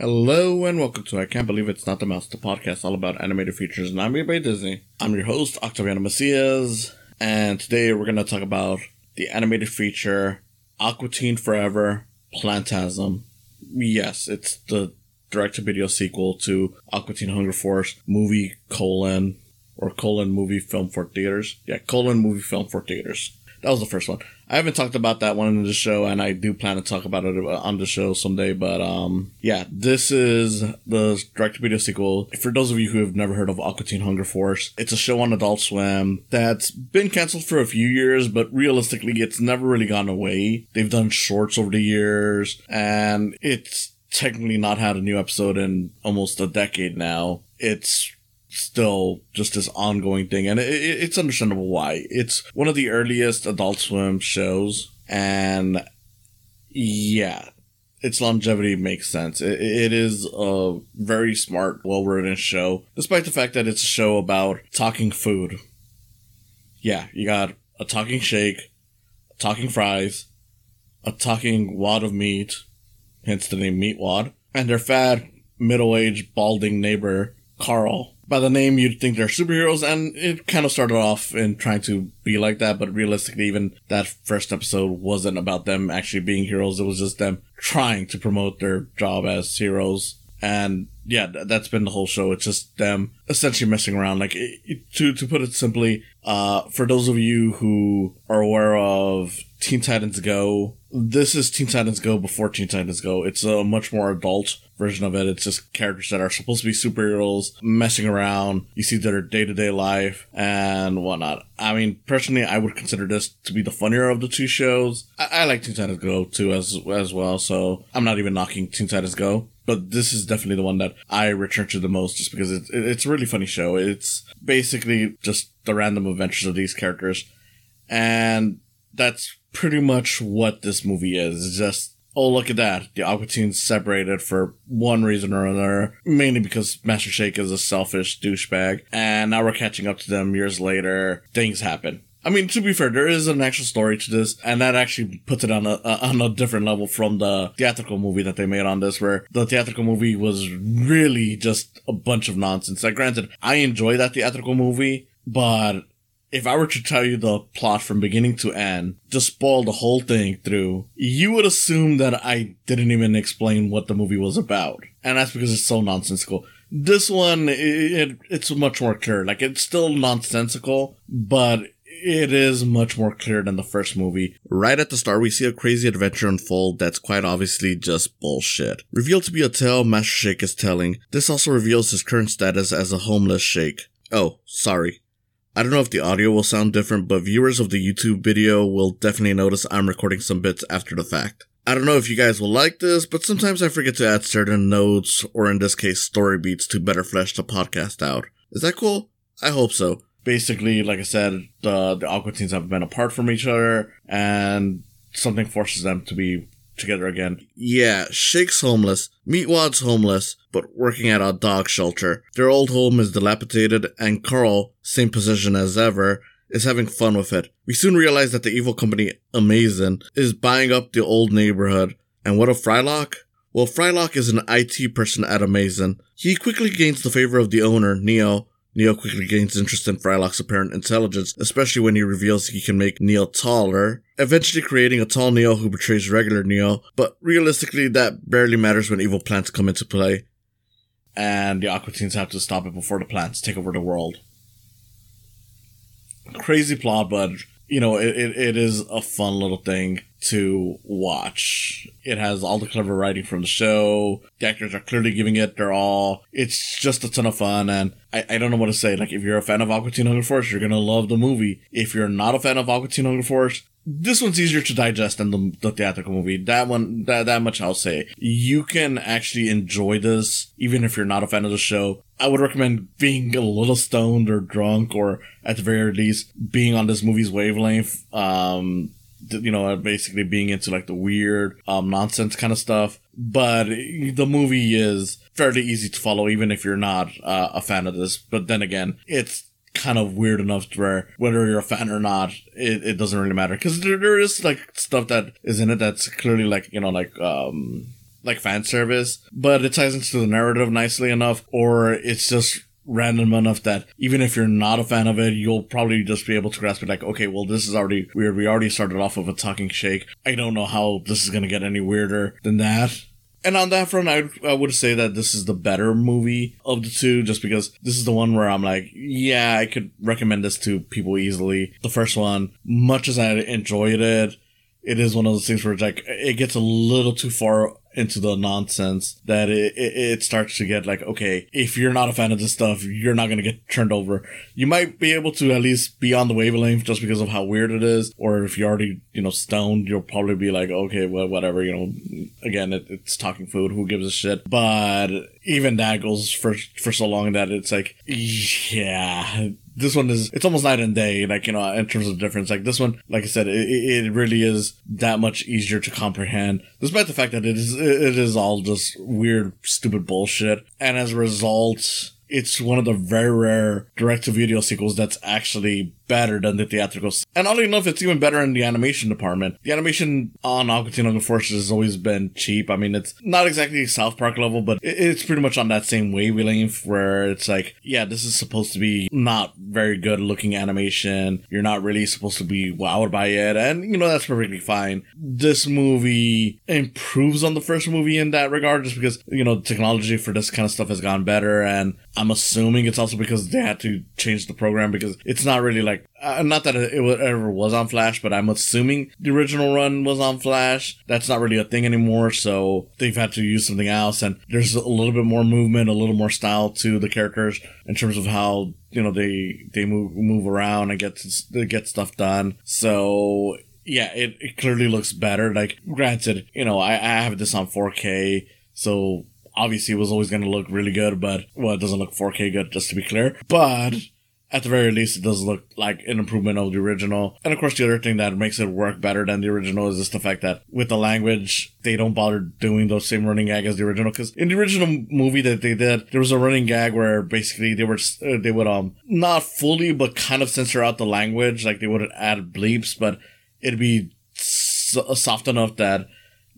Hello and welcome to I Can't Believe It's Not the Mouse, the podcast all about animated features and animated by Disney. I'm your host, Octaviano Macias, and today we're going to talk about the animated feature Aqua Teen Forever Plantasm. Yes, it's the direct-to-video sequel to Aqua Teen Hunger Force movie colon or colon movie film for theaters. Yeah, colon movie film for theaters. That was the first one. I haven't talked about that one in the show, and I do plan to talk about it on the show someday. But um, yeah, this is the direct-to-video sequel. For those of you who have never heard of Aqua Teen Hunger Force, it's a show on Adult Swim that's been canceled for a few years, but realistically, it's never really gone away. They've done shorts over the years, and it's technically not had a new episode in almost a decade now. It's still just this ongoing thing, and it, it, it's understandable why. It's one of the earliest Adult Swim shows, and yeah, its longevity makes sense. It, it is a very smart, well written show, despite the fact that it's a show about talking food. Yeah, you got a talking shake, a talking fries, a talking wad of meat, hence the name Meat Wad, and their fat, middle aged, balding neighbor, Carl, by the name, you'd think they're superheroes, and it kind of started off in trying to be like that, but realistically, even that first episode wasn't about them actually being heroes. It was just them trying to promote their job as heroes. And yeah, that's been the whole show. It's just them essentially messing around. Like, it, to, to put it simply, uh, for those of you who are aware of Teen Titans Go, this is Teen Titans Go before Teen Titans Go. It's a much more adult version of it. It's just characters that are supposed to be superheroes messing around. You see their day to day life and whatnot. I mean, personally, I would consider this to be the funnier of the two shows. I, I like Teen Titans Go too as as well, so I'm not even knocking Teen Titans Go. But this is definitely the one that I return to the most, just because it's it's a really funny show. It's basically just the random adventures of these characters, and that's pretty much what this movie is. It's just oh look at that. The aqua separated for one reason or another mainly because master shake is a selfish douchebag and now we're catching up to them years later. Things happen. I mean, to be fair, there is an actual story to this, and that actually puts it on a, on a different level from the theatrical movie that they made on this, where the theatrical movie was really just a bunch of nonsense. Like, granted, I enjoy that theatrical movie, but if I were to tell you the plot from beginning to end, just spoil the whole thing through, you would assume that I didn't even explain what the movie was about. And that's because it's so nonsensical. This one, it, it, it's much more clear. Like, it's still nonsensical, but it is much more clear than the first movie. Right at the start, we see a crazy adventure unfold that's quite obviously just bullshit. Revealed to be a tale Master Shake is telling, this also reveals his current status as a homeless Shake. Oh, sorry. I don't know if the audio will sound different, but viewers of the YouTube video will definitely notice I'm recording some bits after the fact. I don't know if you guys will like this, but sometimes I forget to add certain notes, or in this case, story beats to better flesh the podcast out. Is that cool? I hope so. Basically, like I said, the, the Aqua Teens have been apart from each other, and something forces them to be together again. Yeah, Shake's homeless, Meatwad's homeless, but working at a dog shelter. Their old home is dilapidated, and Carl, same position as ever, is having fun with it. We soon realize that the evil company Amazon is buying up the old neighborhood. And what of Frylock? Well, Frylock is an IT person at Amazon. He quickly gains the favor of the owner, Neo, Neo quickly gains interest in Frylock's apparent intelligence, especially when he reveals he can make Neo taller, eventually creating a tall Neo who betrays regular Neo, but realistically that barely matters when evil plants come into play. And the Aqua Teens have to stop it before the plants take over the world. Crazy plot, but you know, it, it, it is a fun little thing to watch. It has all the clever writing from the show. The actors are clearly giving it their all. It's just a ton of fun, and I, I don't know what to say. Like, if you're a fan of Aqua Teen Hunger Force, you're gonna love the movie. If you're not a fan of Aqua Teen Hunger Force, this one's easier to digest than the, the theatrical movie. That one, that, that much I'll say. You can actually enjoy this, even if you're not a fan of the show. I would recommend being a little stoned or drunk, or at the very least, being on this movie's wavelength. Um, you know, basically being into like the weird, um, nonsense kind of stuff. But the movie is fairly easy to follow, even if you're not uh, a fan of this. But then again, it's kind of weird enough to where whether you're a fan or not, it, it doesn't really matter. Cause there, there is like stuff that is in it that's clearly like, you know, like, um, like fan service, but it ties into the narrative nicely enough, or it's just random enough that even if you're not a fan of it, you'll probably just be able to grasp it like, okay, well, this is already weird. We already started off with a talking shake. I don't know how this is going to get any weirder than that. And on that front, I, I would say that this is the better movie of the two, just because this is the one where I'm like, yeah, I could recommend this to people easily. The first one, much as I enjoyed it, it is one of those things where it's like it gets a little too far into the nonsense that it, it, it, starts to get like, okay, if you're not a fan of this stuff, you're not going to get turned over. You might be able to at least be on the wavelength just because of how weird it is. Or if you're already, you know, stoned, you'll probably be like, okay, well, whatever, you know, again, it, it's talking food. Who gives a shit? But even that goes for, for so long that it's like, yeah, this one is it's almost night and day like you know in terms of difference. Like this one like i said it, it really is that much easier to comprehend despite the fact that it is it is all just weird stupid bullshit. And as a result it's one of the very rare direct to video sequels that's actually better than the theatrical. And oddly enough, it's even better in the animation department. The animation on Aqua Teen Hunger Force has always been cheap. I mean, it's not exactly South Park level, but it's pretty much on that same wavelength where it's like, yeah, this is supposed to be not very good looking animation. You're not really supposed to be wowed by it. And, you know, that's perfectly fine. This movie improves on the first movie in that regard just because, you know, technology for this kind of stuff has gone better. And I'm assuming it's also because they had to change the program because it's not really like uh, not that it, it ever was on Flash, but I'm assuming the original run was on Flash. That's not really a thing anymore, so they've had to use something else. And there's a little bit more movement, a little more style to the characters in terms of how you know they they move move around and get to, get stuff done. So yeah, it, it clearly looks better. Like granted, you know I, I have this on 4K, so obviously it was always going to look really good, but well, it doesn't look 4K good, just to be clear. But at the very least, it does look like an improvement of the original. And of course, the other thing that makes it work better than the original is just the fact that with the language, they don't bother doing those same running gag as the original. Because in the original movie that they did, there was a running gag where basically they were uh, they would um not fully but kind of censor out the language, like they would add bleeps, but it'd be soft enough that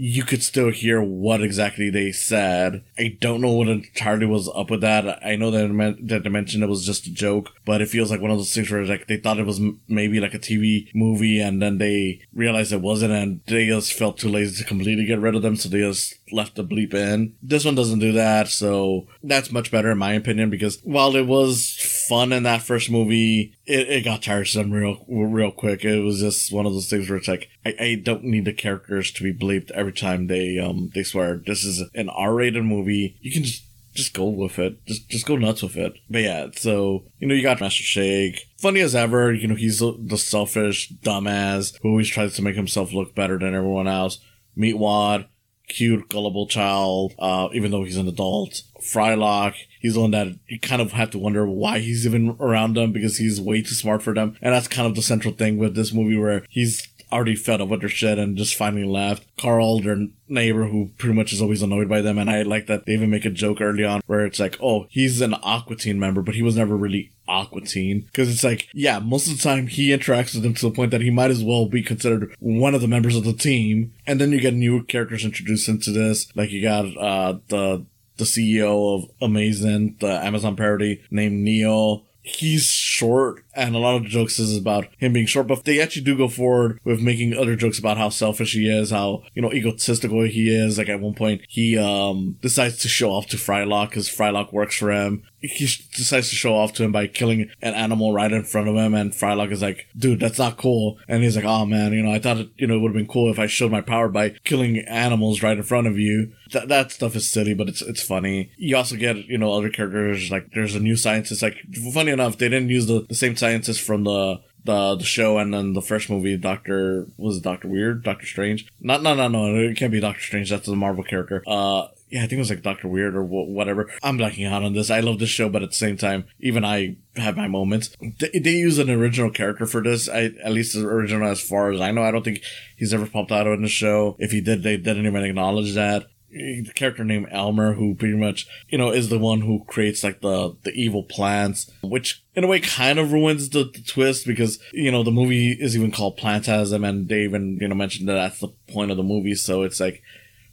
you could still hear what exactly they said. I don't know what entirely was up with that. I know that that they mentioned it was just a joke, but it feels like one of those things where like they thought it was m- maybe like a TV movie, and then they realized it wasn't, and they just felt too lazy to completely get rid of them, so they just left the bleep in. This one doesn't do that, so that's much better in my opinion. Because while it was fun in that first movie, it, it got tiresome real real quick. It was just one of those things where it's like I, I don't need the characters to be bleeped every time they um they swear. This is an R rated movie. You can just just go with it. Just just go nuts with it. But yeah, so you know you got Master Shake, funny as ever. You know he's the selfish dumbass who always tries to make himself look better than everyone else. Meatwad, cute, gullible child, uh, even though he's an adult. Frylock, he's the one that you kind of have to wonder why he's even around them because he's way too smart for them. And that's kind of the central thing with this movie where he's already fed up with their shit and just finally left. Carl, their neighbor, who pretty much is always annoyed by them, and I like that they even make a joke early on where it's like, oh, he's an Aqua Teen member, but he was never really Aqua Teen. Because it's like, yeah, most of the time he interacts with them to the point that he might as well be considered one of the members of the team. And then you get new characters introduced into this. Like you got uh the the CEO of Amazon, the Amazon parody named Neo. He's short, and a lot of the jokes is about him being short, but they actually do go forward with making other jokes about how selfish he is, how, you know, egotistical he is. Like at one point, he, um, decides to show off to Frylock because Frylock works for him he decides to show off to him by killing an animal right in front of him, and Frylock is like, "Dude, that's not cool." And he's like, "Oh man, you know, I thought it, you know, it would have been cool if I showed my power by killing animals right in front of you." Th- that stuff is silly, but it's it's funny. You also get you know other characters like there's a new scientist. Like funny enough, they didn't use the, the same scientist from the the the show and then the first movie, Doctor was it Doctor Weird, Doctor Strange. Not no no no, it can't be Doctor Strange. That's the Marvel character. Uh, yeah, I think it was like Doctor Weird or whatever. I'm blacking out on this. I love this show, but at the same time, even I have my moments. They, they use an original character for this. I at least original as far as I know. I don't think he's ever popped out in the show. If he did, they didn't even acknowledge that the character named Elmer, who pretty much, you know, is the one who creates like the, the evil plants, which in a way kind of ruins the, the twist because, you know, the movie is even called Plantasm and they even, you know, mentioned that that's the point of the movie. So it's like,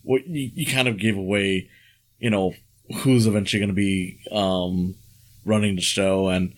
what you, you kind of gave away, you know, who's eventually going to be um, running the show, and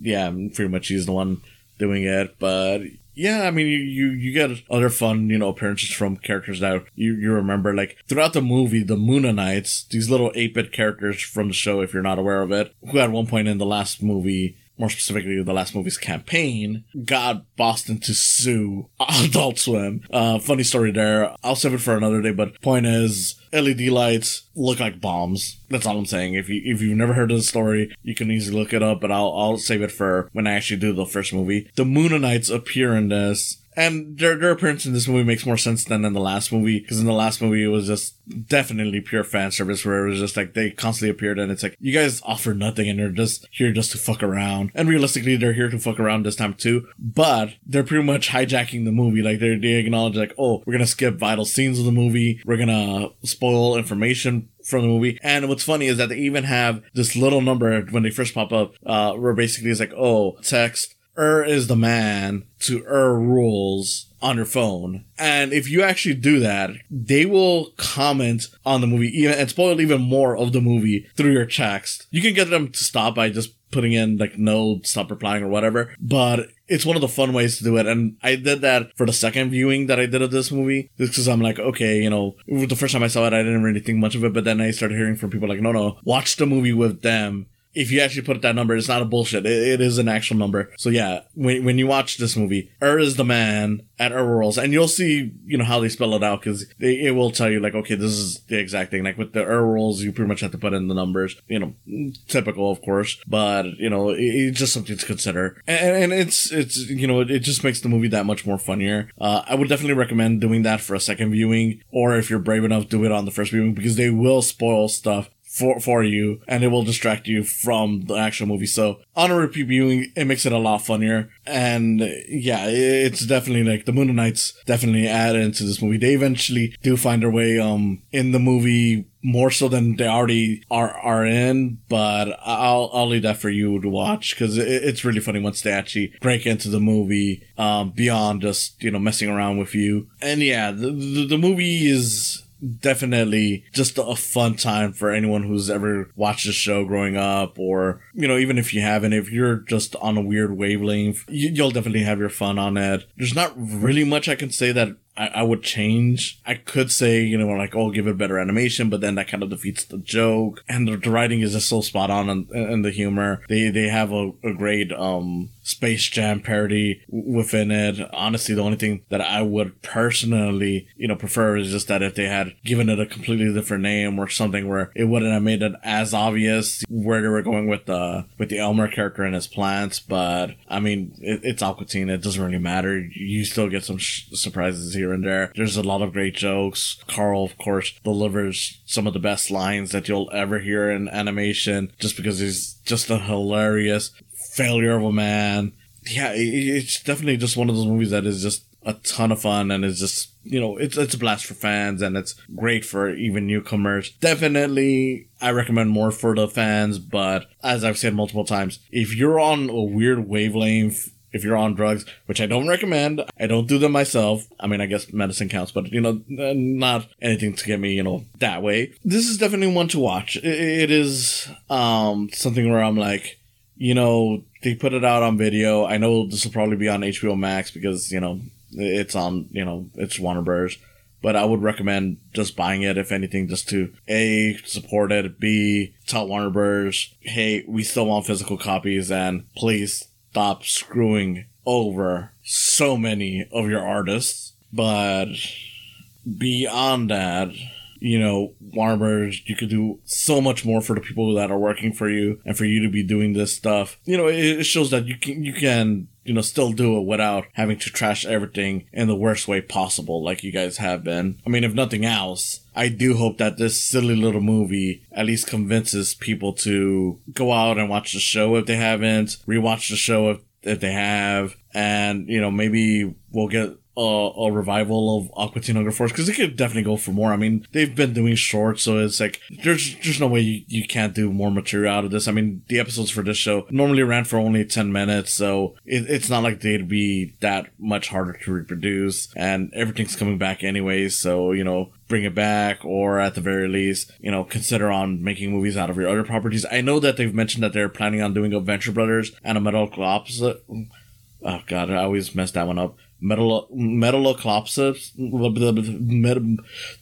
yeah, pretty much he's the one doing it. But yeah, I mean, you, you, you get other fun, you know, appearances from characters that you, you remember. Like, throughout the movie, the Mooninites, these little 8-bit characters from the show, if you're not aware of it, who at one point in the last movie more specifically the last movie's campaign, got Boston to sue Adult Swim. Uh, funny story there. I'll save it for another day, but point is, LED lights look like bombs. That's all I'm saying. If you if you've never heard of the story, you can easily look it up, but I'll I'll save it for when I actually do the first movie. The Mooninites appear in this and their, their appearance in this movie makes more sense than in the last movie because in the last movie it was just definitely pure fan service where it was just like they constantly appeared and it's like you guys offer nothing and they're just here just to fuck around. And realistically they're here to fuck around this time too but they're pretty much hijacking the movie. Like they they acknowledge like oh we're gonna skip vital scenes of the movie. We're gonna spoil information from the movie. And what's funny is that they even have this little number when they first pop up, uh, where basically it's like, oh, text Er is the man to Er rules on your phone. And if you actually do that, they will comment on the movie even and spoil even more of the movie through your text. You can get them to stop by just putting in like no stop replying or whatever, but it's one of the fun ways to do it. And I did that for the second viewing that I did of this movie, because I'm like, okay, you know, the first time I saw it, I didn't really think much of it, but then I started hearing from people like, no, no, watch the movie with them if you actually put that number, it's not a bullshit. It, it is an actual number. So yeah, when, when you watch this movie, Er is the man at Er Rules, and you'll see, you know, how they spell it out because it will tell you like, okay, this is the exact thing. Like with the Er Rules, you pretty much have to put in the numbers, you know, typical of course, but you know, it, it's just something to consider. And, and it's, it's, you know, it, it, just makes the movie that much more funnier. Uh, I would definitely recommend doing that for a second viewing, or if you're brave enough, do it on the first viewing because they will spoil stuff for for you, and it will distract you from the actual movie. So on a repeat viewing, it makes it a lot funnier. And yeah, it's definitely like the Mooninites definitely add into this movie. They eventually do find their way um in the movie more so than they already are are in. But I'll I'll leave that for you to watch because it, it's really funny once they actually break into the movie um beyond just you know messing around with you. And yeah, the the, the movie is definitely just a fun time for anyone who's ever watched the show growing up or you know even if you haven't if you're just on a weird wavelength you, will definitely have your fun on it there's not really much i can say that I, I would change. I could say, you know, like, oh, give it better animation, but then that kind of defeats the joke. And the, the writing is just so spot on and, and the humor. They, they have a, a great, um, Space Jam parody within it. Honestly, the only thing that I would personally, you know, prefer is just that if they had given it a completely different name or something where it wouldn't have made it as obvious where they were going with the with the Elmer character and his plants. But I mean, it, it's Aqua Teen. It doesn't really matter. You still get some sh- surprises here and there. There's a lot of great jokes. Carl, of course, delivers some of the best lines that you'll ever hear in animation just because he's just a hilarious failure of a man. Yeah, it's definitely just one of those movies that is just a ton of fun and it's just you know it's it's a blast for fans and it's great for even newcomers. Definitely, I recommend more for the fans. But as I've said multiple times, if you're on a weird wavelength if you're on drugs, which I don't recommend. I don't do them myself. I mean, I guess medicine counts, but you know, not anything to get me, you know, that way. This is definitely one to watch. it is um something where I'm like, you know, they put it out on video. I know this will probably be on HBO Max because, you know, it's on, you know, it's Warner Bros. But I would recommend just buying it, if anything, just to A, support it, B, tell Warner Bros. hey, we still want physical copies, and please stop screwing over so many of your artists. But beyond that, you know, Warner's, you could do so much more for the people that are working for you and for you to be doing this stuff. You know, it, shows that you can, you can, you know, still do it without having to trash everything in the worst way possible, like you guys have been. I mean, if nothing else, I do hope that this silly little movie at least convinces people to go out and watch the show if they haven't, rewatch the show if, if they have, and, you know, maybe we'll get a, a revival of Aqua Teen Hunger Force because they could definitely go for more. I mean, they've been doing shorts, so it's like there's there's no way you, you can't do more material out of this. I mean, the episodes for this show normally ran for only ten minutes, so it, it's not like they'd be that much harder to reproduce, and everything's coming back anyways. So you know, bring it back, or at the very least, you know, consider on making movies out of your other properties. I know that they've mentioned that they're planning on doing a Venture Brothers and a Metalocalypse. Oh god, I always mess that one up. Metal Metalocalypse,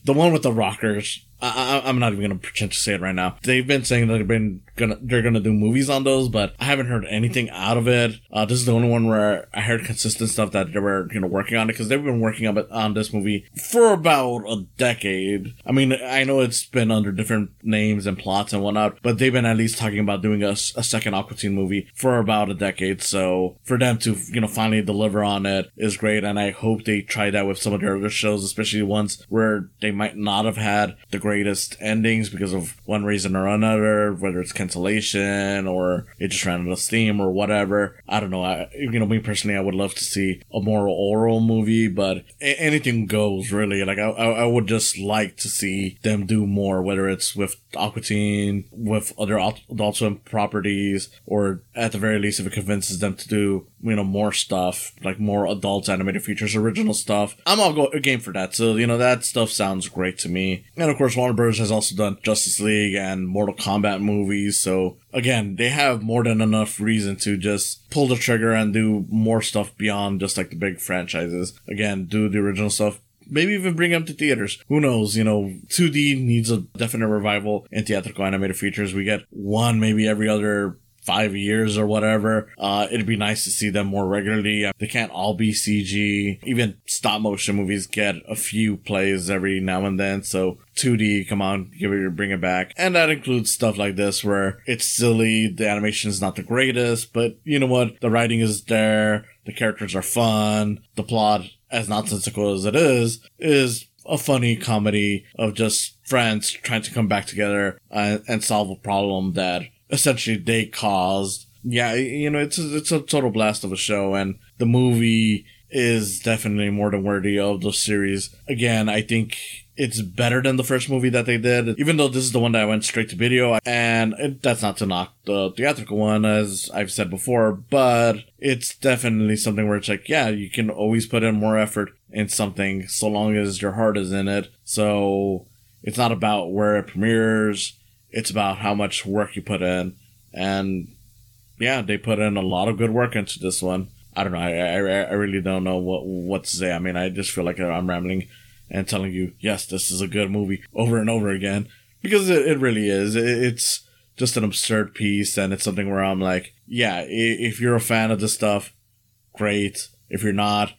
the one with the rockers. I, am not even gonna pretend to say it right now. They've been saying that they've been gonna they're gonna do movies on those, but I haven't heard anything out of it. Uh, this is the only one where I heard consistent stuff that they were you know working on it because they've been working on it on this movie for about a decade. I mean, I know it's been under different names and plots and whatnot, but they've been at least talking about doing a, a second Aqua Teen movie for about a decade. So for them to you know finally deliver on it is great, and I hope they try that with some of their other shows, especially ones where they might not have had the great greatest endings because of one reason or another, whether it's cancellation or it just ran out of steam or whatever. I don't know. I, you know, me personally, I would love to see a Moral Orel movie, but a- anything goes really. Like I, I would just like to see them do more, whether it's with Aqua Teen, with other Adult Swim properties, or at the very least, if it convinces them to do you know more stuff like more adult animated features original stuff i'm all go- game for that so you know that stuff sounds great to me and of course warner bros has also done justice league and mortal kombat movies so again they have more than enough reason to just pull the trigger and do more stuff beyond just like the big franchises again do the original stuff maybe even bring them to theaters. Who knows? You know, 2D needs a definite revival in theatrical animated features. We get one maybe every other five years or whatever. Uh, it'd be nice to see them more regularly. They can't all be CG. Even stop motion movies get a few plays every now and then. So 2D, come on, give it, bring it back. And that includes stuff like this where it's silly. The animation is not the greatest, but you know what? The writing is there. The characters are fun. The plot, as nonsensical as it is, is a funny comedy of just friends trying to come back together and, and solve a problem that essentially they caused. Yeah, you know, it's a, it's a total blast of a show, and the movie is definitely more than worthy of the series. Again, I think it's better than the first movie that they did, even though this is the one that I went straight to video. And it, that's not to knock the theatrical one, as I've said before, but it's definitely something where it's like, yeah, you can always put in more effort in something so long as your heart is in it. So it's not about where it premieres. It's about how much work you put in. And yeah, they put in a lot of good work into this one. I don't know. I, I, I really don't know what what to say. I mean, I just feel like I'm rambling and telling you, yes, this is a good movie over and over again because it, it really is. It, it's just an absurd piece, and it's something where I'm like, yeah, if you're a fan of this stuff, great. If you're not,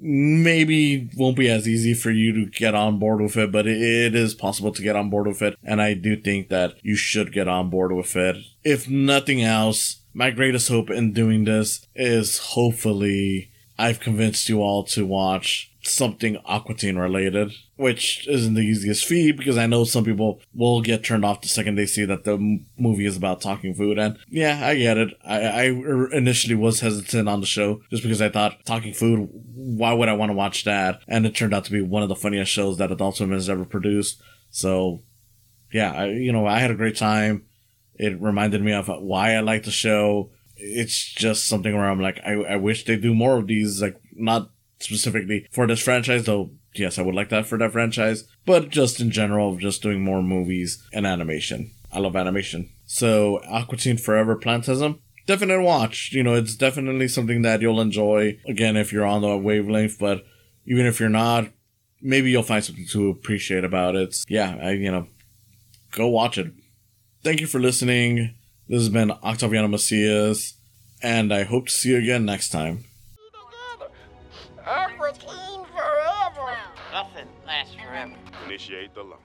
maybe won't be as easy for you to get on board with it, but it is possible to get on board with it. And I do think that you should get on board with it. If nothing else, my greatest hope in doing this is hopefully I've convinced you all to watch something Aqua Teen related, which isn't the easiest feat because I know some people will get turned off the second they see that the m- movie is about talking food. And yeah, I get it. I, I initially was hesitant on the show just because I thought talking food, why would I want to watch that? And it turned out to be one of the funniest shows that Adult Swim has ever produced. So yeah, I, you know, I had a great time. It reminded me of why I like the show. It's just something where I'm like, I, I wish they do more of these, like not specifically for this franchise, though yes, I would like that for that franchise, but just in general, just doing more movies and animation. I love animation. So, Aqua Teen Forever Plantasm, definite watch. You know, it's definitely something that you'll enjoy. Again, if you're on the wavelength, but even if you're not, maybe you'll find something to appreciate about it. Yeah, I, you know, go watch it. Thank you for listening. This has been Octaviano Macias, and I hope to see you again next time. Initiate the launch.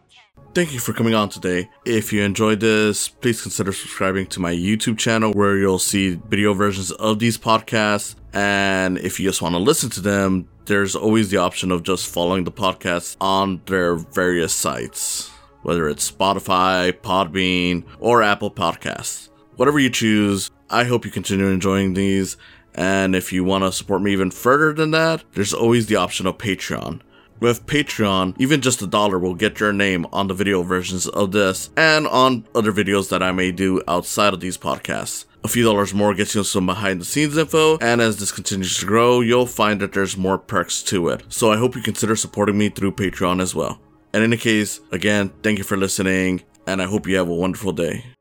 Thank you for coming on today. If you enjoyed this, please consider subscribing to my YouTube channel where you'll see video versions of these podcasts. And if you just want to listen to them, there's always the option of just following the podcast on their various sites, whether it's Spotify, Podbean, or Apple Podcasts. Whatever you choose, I hope you continue enjoying these And if you want to support me even further than that, there's always the option of Patreon. With Patreon, even just a dollar will get your name on the video versions of this and on other videos that I may do outside of these podcasts. A few dollars more gets you some behind the scenes info, and as this continues to grow, you'll find that there's more perks to it. So I hope you consider supporting me through Patreon as well. And In any case, again, thank you for listening, and I hope you have a wonderful day.